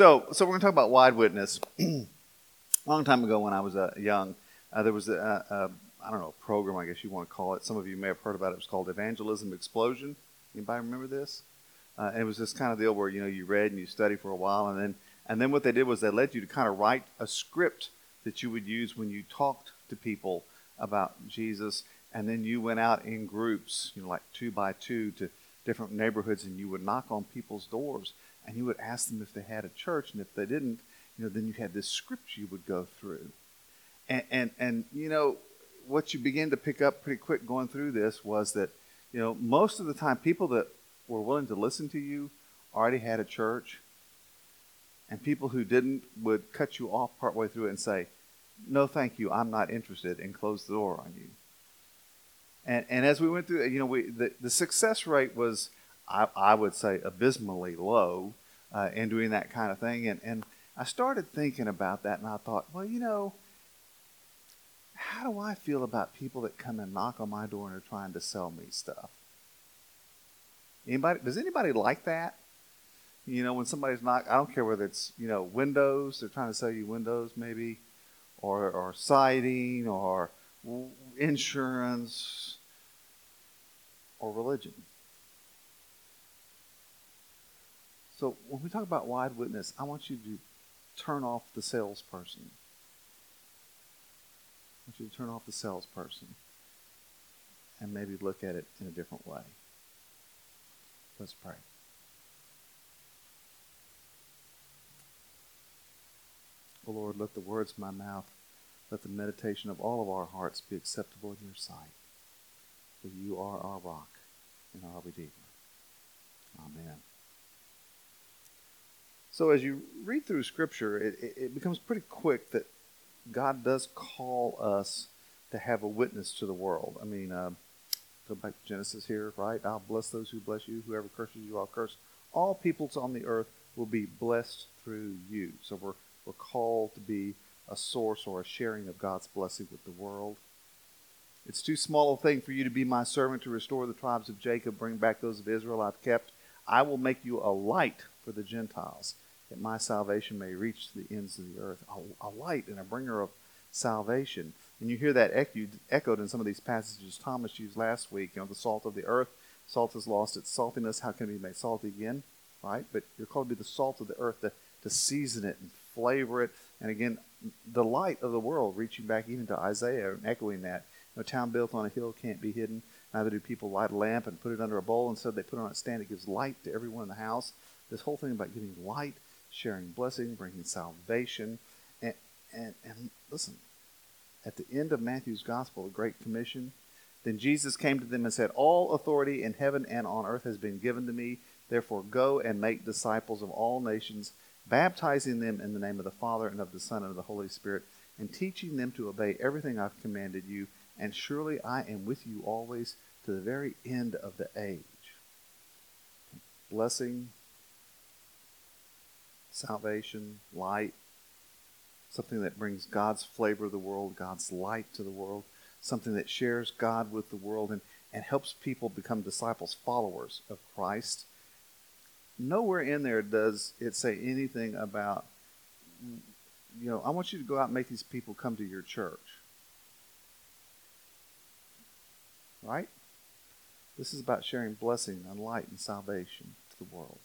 So, so we're going to talk about wide witness. a long time ago, when I was uh, young, uh, there was a, I don't know program, I guess you want to call it. Some of you may have heard about it. It was called Evangelism Explosion. Anybody remember this? Uh, it was this kind of deal where you know you read and you study for a while, and then and then what they did was they led you to kind of write a script that you would use when you talked to people about Jesus, and then you went out in groups, you know, like two by two to different neighborhoods, and you would knock on people's doors, and you would ask them if they had a church, and if they didn't, you know, then you had this script you would go through, and and, and you know what you begin to pick up pretty quick going through this was that you know most of the time people that were willing to listen to you already had a church and people who didn't would cut you off partway through it and say no thank you. I'm not interested and close the door on you. And, and as we went through you know we, the, the success rate was I, I would say abysmally low uh, in doing that kind of thing and, and i started thinking about that and i thought well you know how do I feel about people that come and knock on my door and are trying to sell me stuff? Anybody? Does anybody like that? You know, when somebody's not, I don't care whether it's you know windows, they're trying to sell you windows maybe, or or siding, or insurance, or religion. So when we talk about wide witness, I want you to turn off the salesperson I want you to turn off the salesperson and maybe look at it in a different way. Let's pray. O oh Lord, let the words of my mouth, let the meditation of all of our hearts be acceptable in your sight. For you are our rock and our Redeemer. Amen. So as you read through Scripture, it, it becomes pretty quick that God does call us to have a witness to the world. I mean, uh, go back to Genesis here, right? I'll bless those who bless you. Whoever curses you, I'll curse. All peoples on the earth will be blessed through you. So we're, we're called to be a source or a sharing of God's blessing with the world. It's too small a thing for you to be my servant to restore the tribes of Jacob, bring back those of Israel I've kept. I will make you a light for the Gentiles that my salvation may reach the ends of the earth. A, a light and a bringer of salvation. And you hear that echoed in some of these passages Thomas used last week. You know, the salt of the earth. Salt has lost its saltiness. How can it be made salty again? Right? But you're called to be the salt of the earth to, to season it and flavor it. And again, the light of the world, reaching back even to Isaiah and echoing that. a town built on a hill can't be hidden. Neither do people light a lamp and put it under a bowl. Instead, they put it on a stand. It gives light to everyone in the house. This whole thing about giving light sharing blessing, bringing salvation. And, and, and listen, at the end of Matthew's gospel, the Great Commission, then Jesus came to them and said, All authority in heaven and on earth has been given to me. Therefore, go and make disciples of all nations, baptizing them in the name of the Father and of the Son and of the Holy Spirit, and teaching them to obey everything I've commanded you. And surely I am with you always to the very end of the age. Blessing, salvation, light, something that brings God's flavor to the world, God's light to the world, something that shares God with the world and, and helps people become disciples, followers of Christ. Nowhere in there does it say anything about, you know, I want you to go out and make these people come to your church. Right? This is about sharing blessing and light and salvation to the world.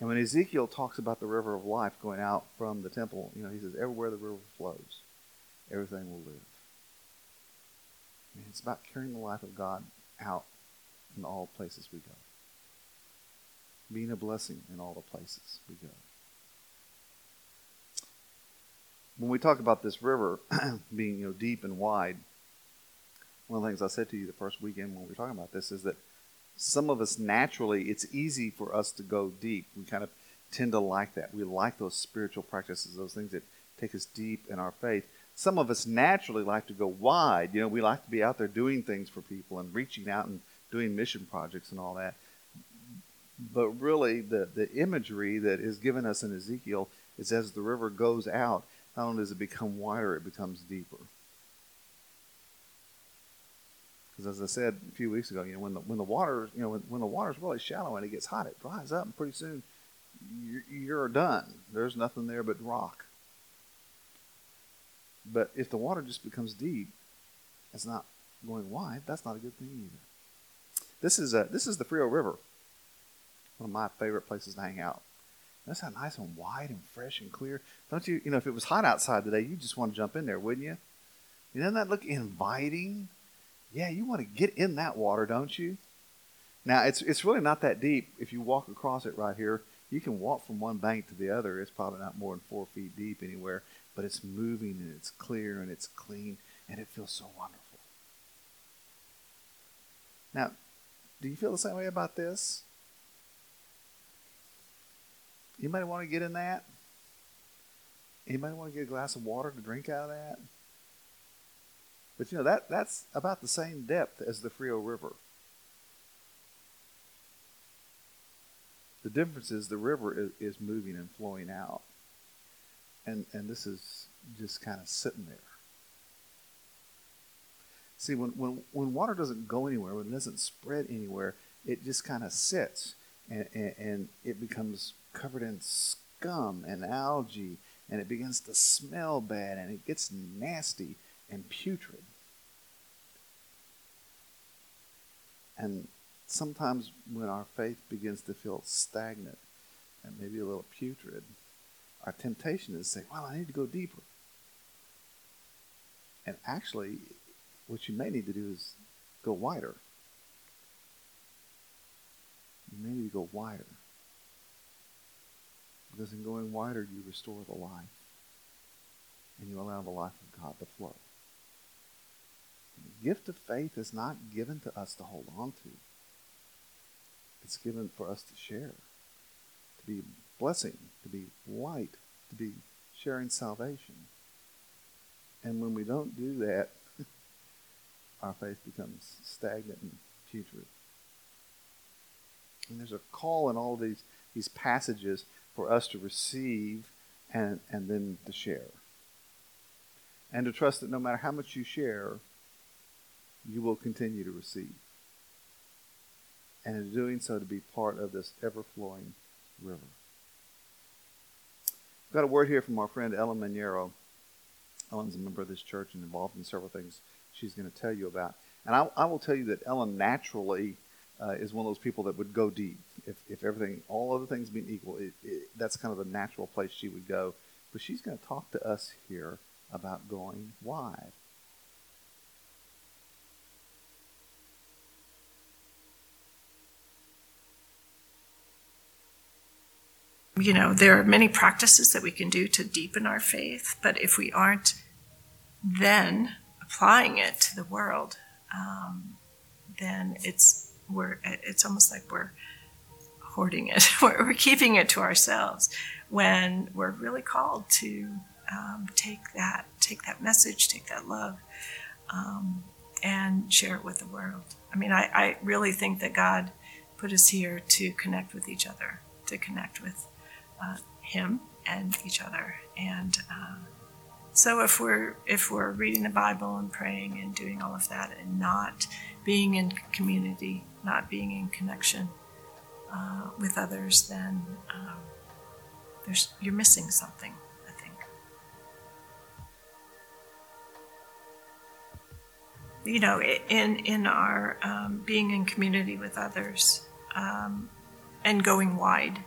And when Ezekiel talks about the river of life going out from the temple, you know, he says, everywhere the river flows, everything will live. It's about carrying the life of God out in all places we go. Being a blessing in all the places we go. When we talk about this river being, you know, deep and wide, one of the things I said to you the first weekend when we were talking about this is that some of us naturally, it's easy for us to go deep. We kind of tend to like that. We like those spiritual practices, those things that take us deep in our faith. Some of us naturally like to go wide. You know, we like to be out there doing things for people and reaching out and doing mission projects and all that. But really, the, the imagery that is given us in Ezekiel is as the river goes out, not only does it become wider, it becomes deeper. Because as I said a few weeks ago, you know, when the when the water, you know, when, when the water's really shallow and it gets hot, it dries up, and pretty soon you're done. There's nothing there but rock. But if the water just becomes deep, it's not going wide. That's not a good thing either. This is a, this is the Frio River, one of my favorite places to hang out. That's how nice and wide and fresh and clear. Don't you? You know, if it was hot outside today, you'd just want to jump in there, wouldn't you? Doesn't that look inviting? Yeah, you want to get in that water, don't you? Now, it's it's really not that deep. If you walk across it right here, you can walk from one bank to the other. It's probably not more than four feet deep anywhere, but it's moving and it's clear and it's clean and it feels so wonderful. Now, do you feel the same way about this? Anybody want to get in that? Anybody want to get a glass of water to drink out of that? But you know that that's about the same depth as the Frio River. The difference is the river is, is moving and flowing out. And, and this is just kind of sitting there. See, when, when, when water doesn't go anywhere, when it doesn't spread anywhere, it just kind of sits and, and, and it becomes covered in scum and algae and it begins to smell bad and it gets nasty and putrid. And sometimes when our faith begins to feel stagnant and maybe a little putrid, our temptation is to say, well, I need to go deeper. And actually, what you may need to do is go wider. You may need to go wider. Because in going wider, you restore the life. And you allow the life of God to flow. The gift of faith is not given to us to hold on to. It's given for us to share, to be blessing, to be light, to be sharing salvation. And when we don't do that, our faith becomes stagnant and putrid. And there's a call in all these, these passages for us to receive and, and then to share. And to trust that no matter how much you share, you will continue to receive and in doing so to be part of this ever flowing river. We've got a word here from our friend Ellen Maniero. Ellen's a member of this church and involved in several things she's going to tell you about. And I, I will tell you that Ellen naturally uh, is one of those people that would go deep. If, if everything, all other things being equal, it, it, that's kind of the natural place she would go. But she's going to talk to us here about going wide. You know, there are many practices that we can do to deepen our faith, but if we aren't then applying it to the world, um, then it's we're it's almost like we're hoarding it. we're, we're, keeping it to ourselves when we're really called to um, take that take that message, take that love, um, and share it with the world. I mean, I, I really think that God put us here to connect with each other, to connect with uh, Him and each other. And uh, so, if we're if we're reading the Bible and praying and doing all of that, and not being in community, not being in connection uh, with others, then um, there's you're missing something. I think. You know, in in our um, being in community with others um, and going wide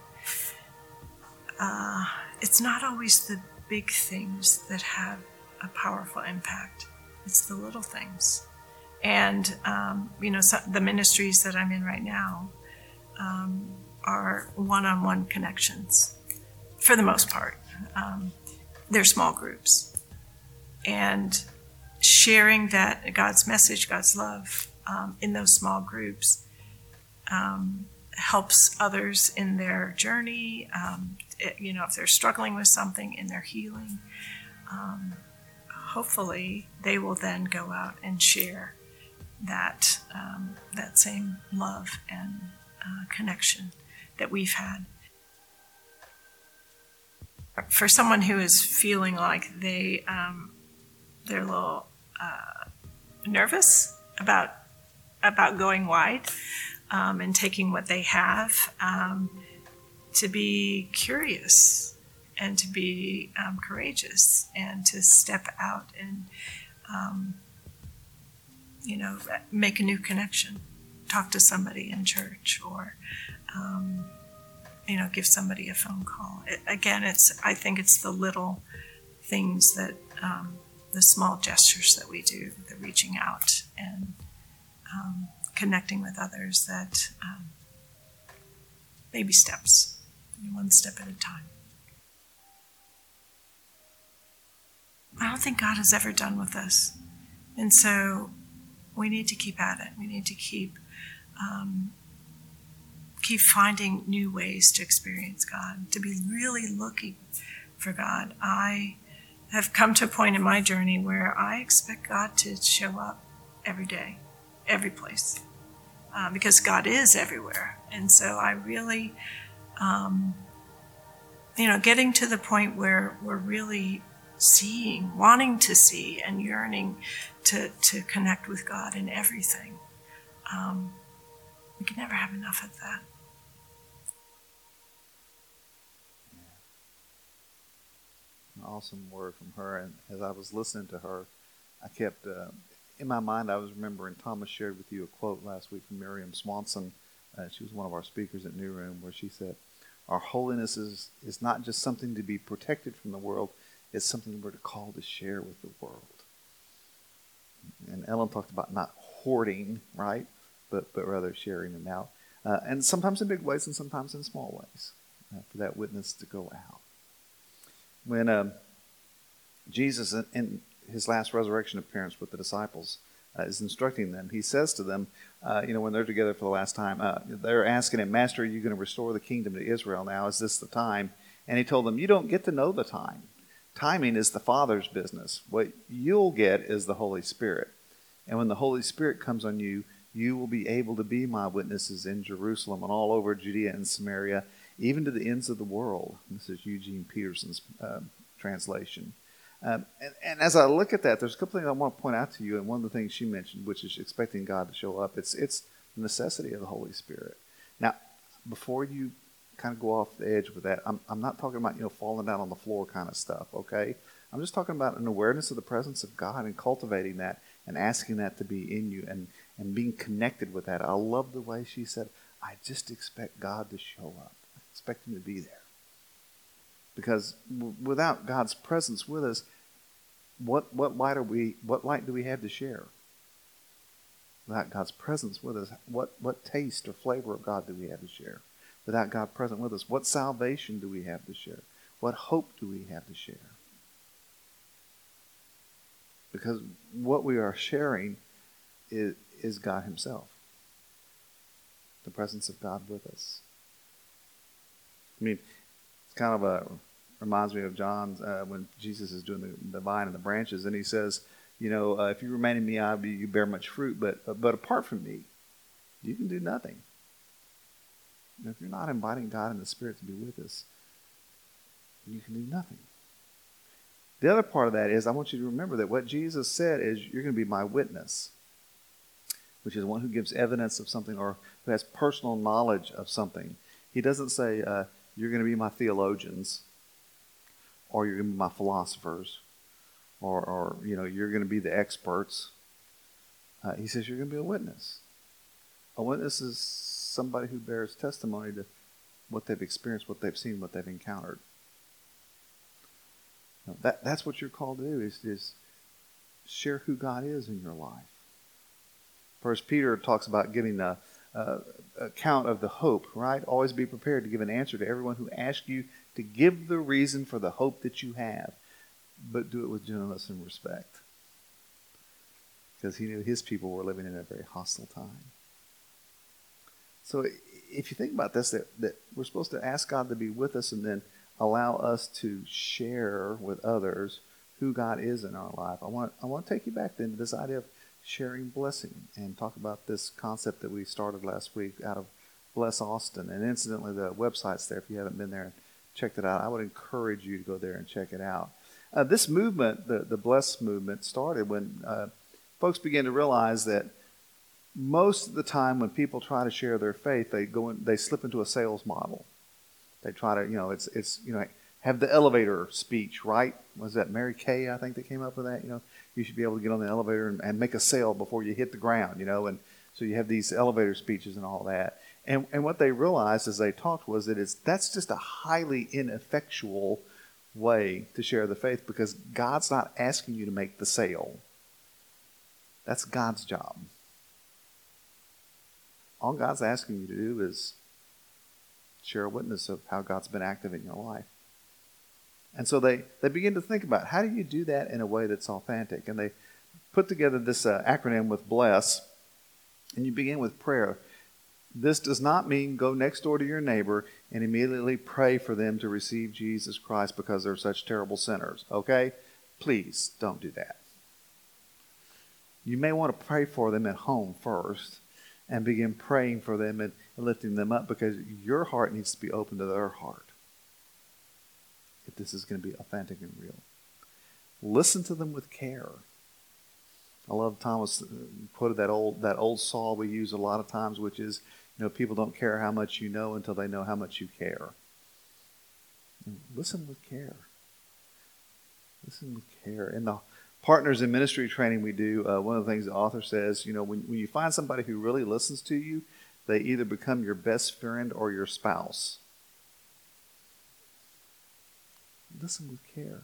uh, it's not always the big things that have a powerful impact, it's the little things. And, um, you know, so the ministries that I'm in right now um, are one on one connections for the most part. Um, they're small groups. And sharing that God's message, God's love um, in those small groups um, helps others in their journey, um, it, you know, if they're struggling with something in their healing, um, hopefully they will then go out and share that um, that same love and uh, connection that we've had. For someone who is feeling like they um, they're a little uh, nervous about about going wide um, and taking what they have um, to be curious and to be um, courageous and to step out and, um, you know, make a new connection, talk to somebody in church or, um, you know, give somebody a phone call. It, again, it's I think it's the little things that um, the small gestures that we do, the reaching out and um, connecting with others that um, baby steps, one step at a time. I don't think God is ever done with us. And so we need to keep at it. We need to keep um, keep finding new ways to experience God, to be really looking for God. I have come to a point in my journey where I expect God to show up every day, every place, uh, because God is everywhere. And so I really, um, you know, getting to the point where we're really seeing, wanting to see, and yearning to, to connect with God in everything. Um, we can never have enough of that. Awesome word from her. And as I was listening to her, I kept, uh, in my mind, I was remembering Thomas shared with you a quote last week from Miriam Swanson. Uh, she was one of our speakers at New Room, where she said, Our holiness is, is not just something to be protected from the world, it's something we're called to share with the world. And Ellen talked about not hoarding, right? But, but rather sharing them out. Uh, and sometimes in big ways and sometimes in small ways uh, for that witness to go out. When uh, Jesus, in his last resurrection appearance with the disciples, uh, is instructing them, he says to them, uh, you know, when they're together for the last time, uh, they're asking him, Master, are you going to restore the kingdom to Israel now? Is this the time? And he told them, You don't get to know the time. Timing is the Father's business. What you'll get is the Holy Spirit. And when the Holy Spirit comes on you, you will be able to be my witnesses in Jerusalem and all over Judea and Samaria, even to the ends of the world. This is Eugene Peterson's uh, translation. Um, and, and, as I look at that, there's a couple things I want to point out to you. And one of the things she mentioned, which is expecting God to show up, it's it's the necessity of the Holy Spirit. Now, before you kind of go off the edge with that, I'm I'm not talking about you know falling down on the floor kind of stuff. Okay, I'm just talking about an awareness of the presence of God and cultivating that and asking that to be in you and and being connected with that. I love the way she said, "I just expect God to show up. I expect Him to be there." Because w- without God's presence with us, what what light are we? What light do we have to share? Without God's presence with us, what what taste or flavor of God do we have to share? Without God present with us, what salvation do we have to share? What hope do we have to share? Because what we are sharing is, is God Himself, the presence of God with us. I mean, kind of a reminds me of John uh, when Jesus is doing the, the vine and the branches, and he says, you know, uh, if you remain in me, I be, you bear much fruit, but uh, but apart from me, you can do nothing. And if you're not inviting God and the Spirit to be with us, you can do nothing. The other part of that is I want you to remember that what Jesus said is you're going to be my witness, which is one who gives evidence of something or who has personal knowledge of something. He doesn't say uh, you're going to be my theologians or you're going to be my philosophers, or, or you know, you're going to be the experts. Uh, he says you're going to be a witness. A witness is somebody who bears testimony to what they've experienced, what they've seen, what they've encountered. Now, that, that's what you're called to do is, is share who God is in your life. First Peter talks about giving a, a account of the hope, right? Always be prepared to give an answer to everyone who asks you to give the reason for the hope that you have, but do it with gentleness and respect. Because he knew his people were living in a very hostile time. So if you think about this, that, that we're supposed to ask God to be with us and then allow us to share with others who God is in our life. I want, I want to take you back then to this idea of sharing blessing and talk about this concept that we started last week out of Bless Austin. And incidentally, the website's there if you haven't been there and checked it out, I would encourage you to go there and check it out. Uh, this movement, the, the Bless movement, started when uh, folks began to realize that most of the time when people try to share their faith, they go in, they slip into a sales model. They try to, you know, it's it's you know have the elevator speech, right? Was that Mary Kay? I think that came up with that. You know, you should be able to get on the elevator and, and make a sale before you hit the ground. You know, and so you have these elevator speeches and all that. And and what they realized as they talked was that it's that's just a highly ineffectual way to share the faith because God's not asking you to make the sale. That's God's job. All God's asking you to do is share a witness of how God's been active in your life. And so they, they begin to think about how do you do that in a way that's authentic? And they put together this uh, acronym with BLESS, and you begin with prayer. This does not mean go next door to your neighbor and immediately pray for them to receive Jesus Christ because they're such terrible sinners, okay? Please don't do that. You may want to pray for them at home first and begin praying for them and lifting them up because your heart needs to be open to their heart if this is going to be authentic and real. Listen to them with care. I love Thomas uh, quoted that old that old saw we use a lot of times, which is, you know, people don't care how much you know until they know how much you care. And listen with care. Listen with care. In the partners in ministry training we do, uh, one of the things the author says, you know, when, when you find somebody who really listens to you, they either become your best friend or your spouse. Listen with care.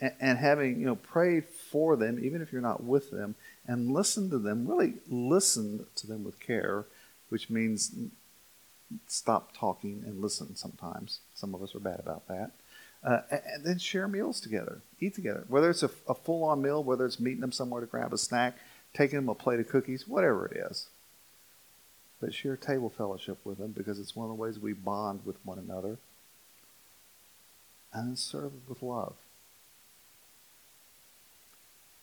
And, and having, you know, pray for them, even if you're not with them, and listen to them, really listen to them with care, which means stop talking and listen sometimes. Some of us are bad about that. Uh, and then share meals together, eat together. Whether it's a, a full on meal, whether it's meeting them somewhere to grab a snack, taking them a plate of cookies, whatever it is but share table fellowship with them because it's one of the ways we bond with one another. And serve with love.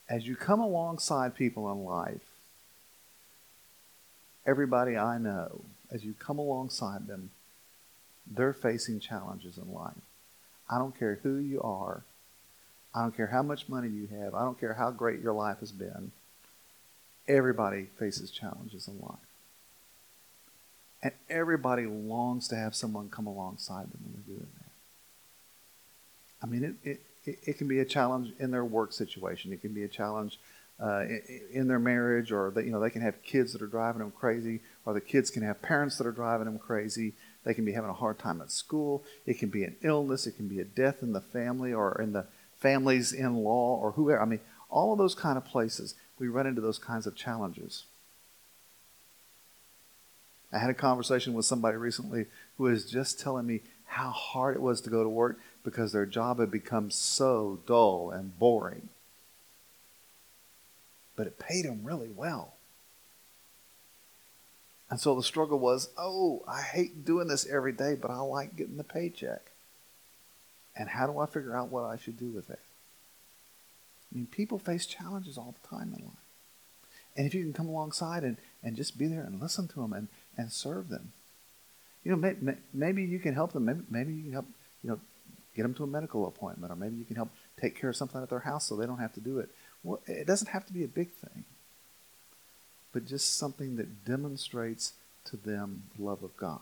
As you come alongside people in life, everybody I know, as you come alongside them, they're facing challenges in life. I don't care who you are. I don't care how much money you have. I don't care how great your life has been. Everybody faces challenges in life. And everybody longs to have someone come alongside them when they're. I mean, it, it, it can be a challenge in their work situation. It can be a challenge uh, in their marriage, or they, you know they can have kids that are driving them crazy, or the kids can have parents that are driving them crazy. They can be having a hard time at school. It can be an illness. It can be a death in the family, or in the family's in-law, or whoever. I mean, all of those kind of places we run into those kinds of challenges. I had a conversation with somebody recently who was just telling me how hard it was to go to work because their job had become so dull and boring. But it paid them really well. And so the struggle was, oh, I hate doing this every day, but I like getting the paycheck. And how do I figure out what I should do with it? I mean, people face challenges all the time in life. And if you can come alongside and, and just be there and listen to them and, and serve them. You know, may, maybe you can help them. Maybe, maybe you can help, you know, get them to a medical appointment, or maybe you can help take care of something at their house so they don't have to do it. Well, it doesn't have to be a big thing, but just something that demonstrates to them the love of God.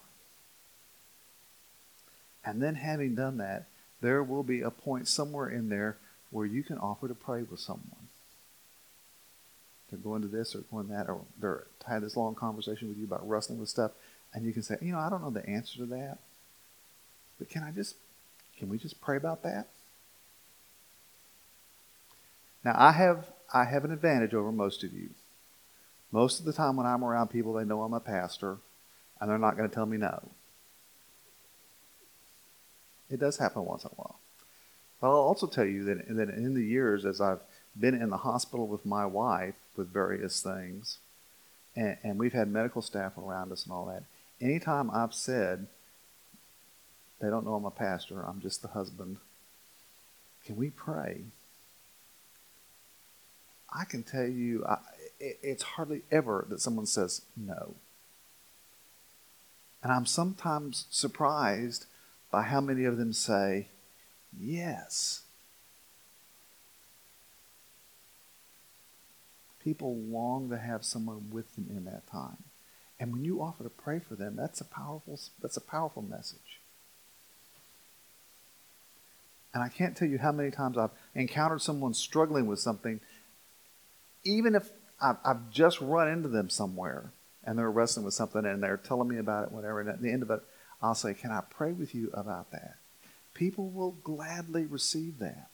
And then, having done that, there will be a point somewhere in there where you can offer to pray with someone they're going to this or going that, or they're had this long conversation with you about wrestling with stuff, and you can say, you know, I don't know the answer to that, but can I just, can we just pray about that? Now, I have I have an advantage over most of you. Most of the time when I'm around people, they know I'm a pastor, and they're not going to tell me no. It does happen once in a while. But I'll also tell you that, that in the years as I've been in the hospital with my wife, with various things, and, and we've had medical staff around us and all that. Anytime I've said, they don't know I'm a pastor, I'm just the husband, can we pray? I can tell you, I, it, it's hardly ever that someone says no. And I'm sometimes surprised by how many of them say yes. people long to have someone with them in that time. And when you offer to pray for them, that's a powerful that's a powerful message. And I can't tell you how many times I've encountered someone struggling with something, even if I've, I've just run into them somewhere and they're wrestling with something and they're telling me about it, whatever. And at the end of it, I'll say, Can I pray with you about that? People will gladly receive that.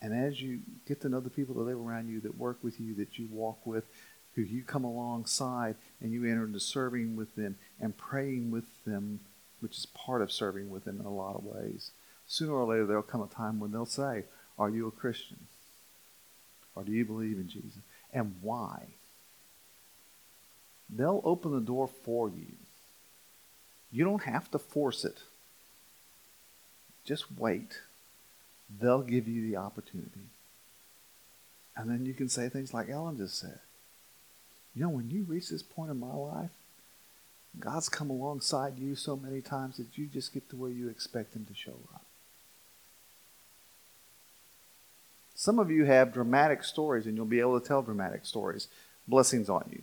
And as you get to know the people that live around you, that work with you, that you walk with, who you come alongside and you enter into serving with them and praying with them, which is part of serving with them in a lot of ways, sooner or later there'll come a time when they'll say, Are you a Christian? Or do you believe in Jesus? And why? They'll open the door for you. You don't have to force it. Just wait. They'll give you the opportunity. And then you can say things like Ellen just said. You know, when you reach this point in my life, God's come alongside you so many times that you just get to where you expect Him to show up. Some of you have dramatic stories, and you'll be able to tell dramatic stories. Blessings on you.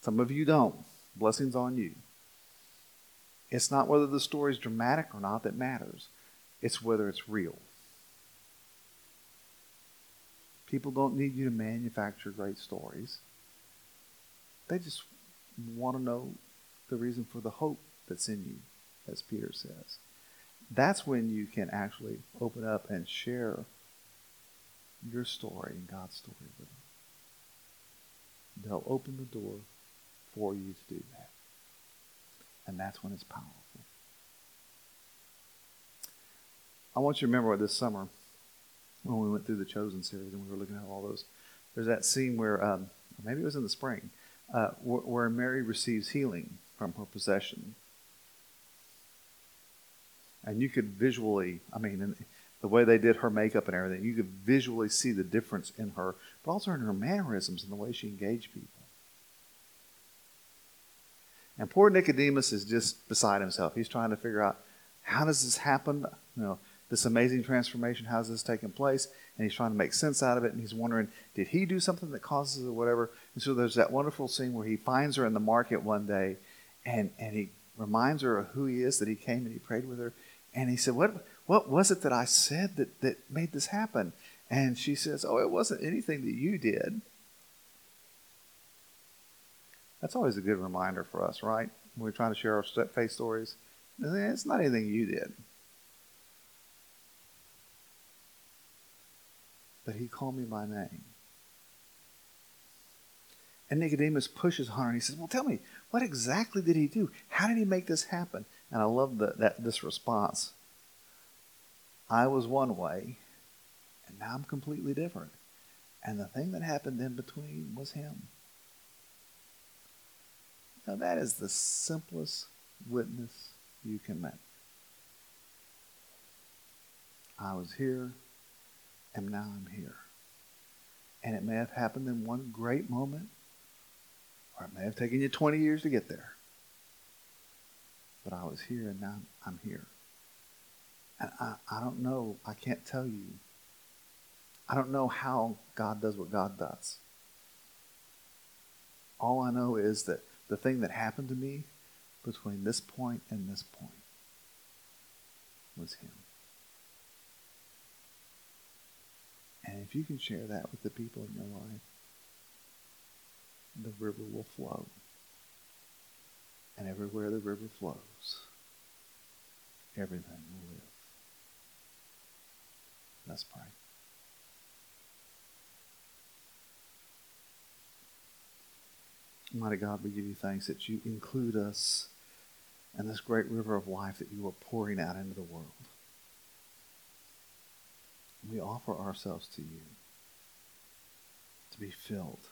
Some of you don't. Blessings on you. It's not whether the story is dramatic or not that matters, it's whether it's real. People don't need you to manufacture great stories. They just want to know the reason for the hope that's in you, as Peter says. That's when you can actually open up and share your story and God's story with them. They'll open the door for you to do that. And that's when it's powerful. I want you to remember this summer when we went through the Chosen series and we were looking at all those. There's that scene where, um, maybe it was in the spring, uh, where, where Mary receives healing from her possession. And you could visually, I mean, the way they did her makeup and everything, you could visually see the difference in her, but also in her mannerisms and the way she engaged people. And poor Nicodemus is just beside himself. He's trying to figure out how does this happen? You know, this amazing transformation, how's this taking place? And he's trying to make sense out of it, and he's wondering, did he do something that causes it or whatever? And so there's that wonderful scene where he finds her in the market one day, and, and he reminds her of who he is, that he came and he prayed with her. And he said, What what was it that I said that, that made this happen? And she says, Oh, it wasn't anything that you did. That's always a good reminder for us, right? When we're trying to share our faith stories. It's not anything you did. He called me by name. And Nicodemus pushes hard and he says, Well, tell me, what exactly did he do? How did he make this happen? And I love the, that, this response. I was one way, and now I'm completely different. And the thing that happened in between was him. Now, that is the simplest witness you can make. I was here, and now I'm here. And it may have happened in one great moment, or it may have taken you 20 years to get there. But I was here, and now I'm here. And I, I don't know, I can't tell you. I don't know how God does what God does. All I know is that the thing that happened to me between this point and this point was Him. And if you can share that with the people in your life, the river will flow. And everywhere the river flows, everything will live. Let's pray. Mighty God, we give you thanks that you include us in this great river of life that you are pouring out into the world. We offer ourselves to you to be filled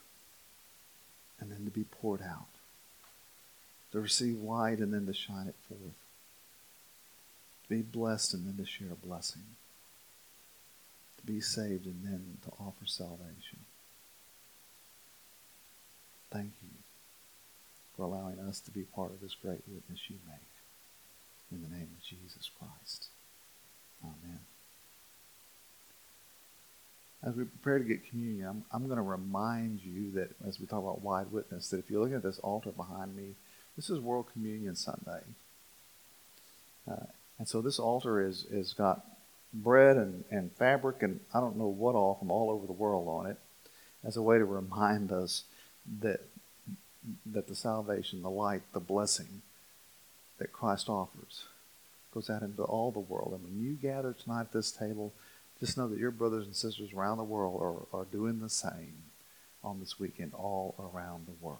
and then to be poured out, to receive light and then to shine it forth, to be blessed and then to share a blessing to be saved and then to offer salvation. Thank you for allowing us to be part of this great witness you make. In the name of Jesus Christ. Amen. As we prepare to get communion, I'm, I'm going to remind you that as we talk about wide witness, that if you're looking at this altar behind me, This is World Communion Sunday. Uh, and so this altar is, is got bread and, and fabric and I don't know what all from all over the world on it as a way to remind us that that the salvation, the light, the blessing that Christ offers goes out into all the world. And when you gather tonight at this table, just know that your brothers and sisters around the world are, are doing the same on this weekend all around the world.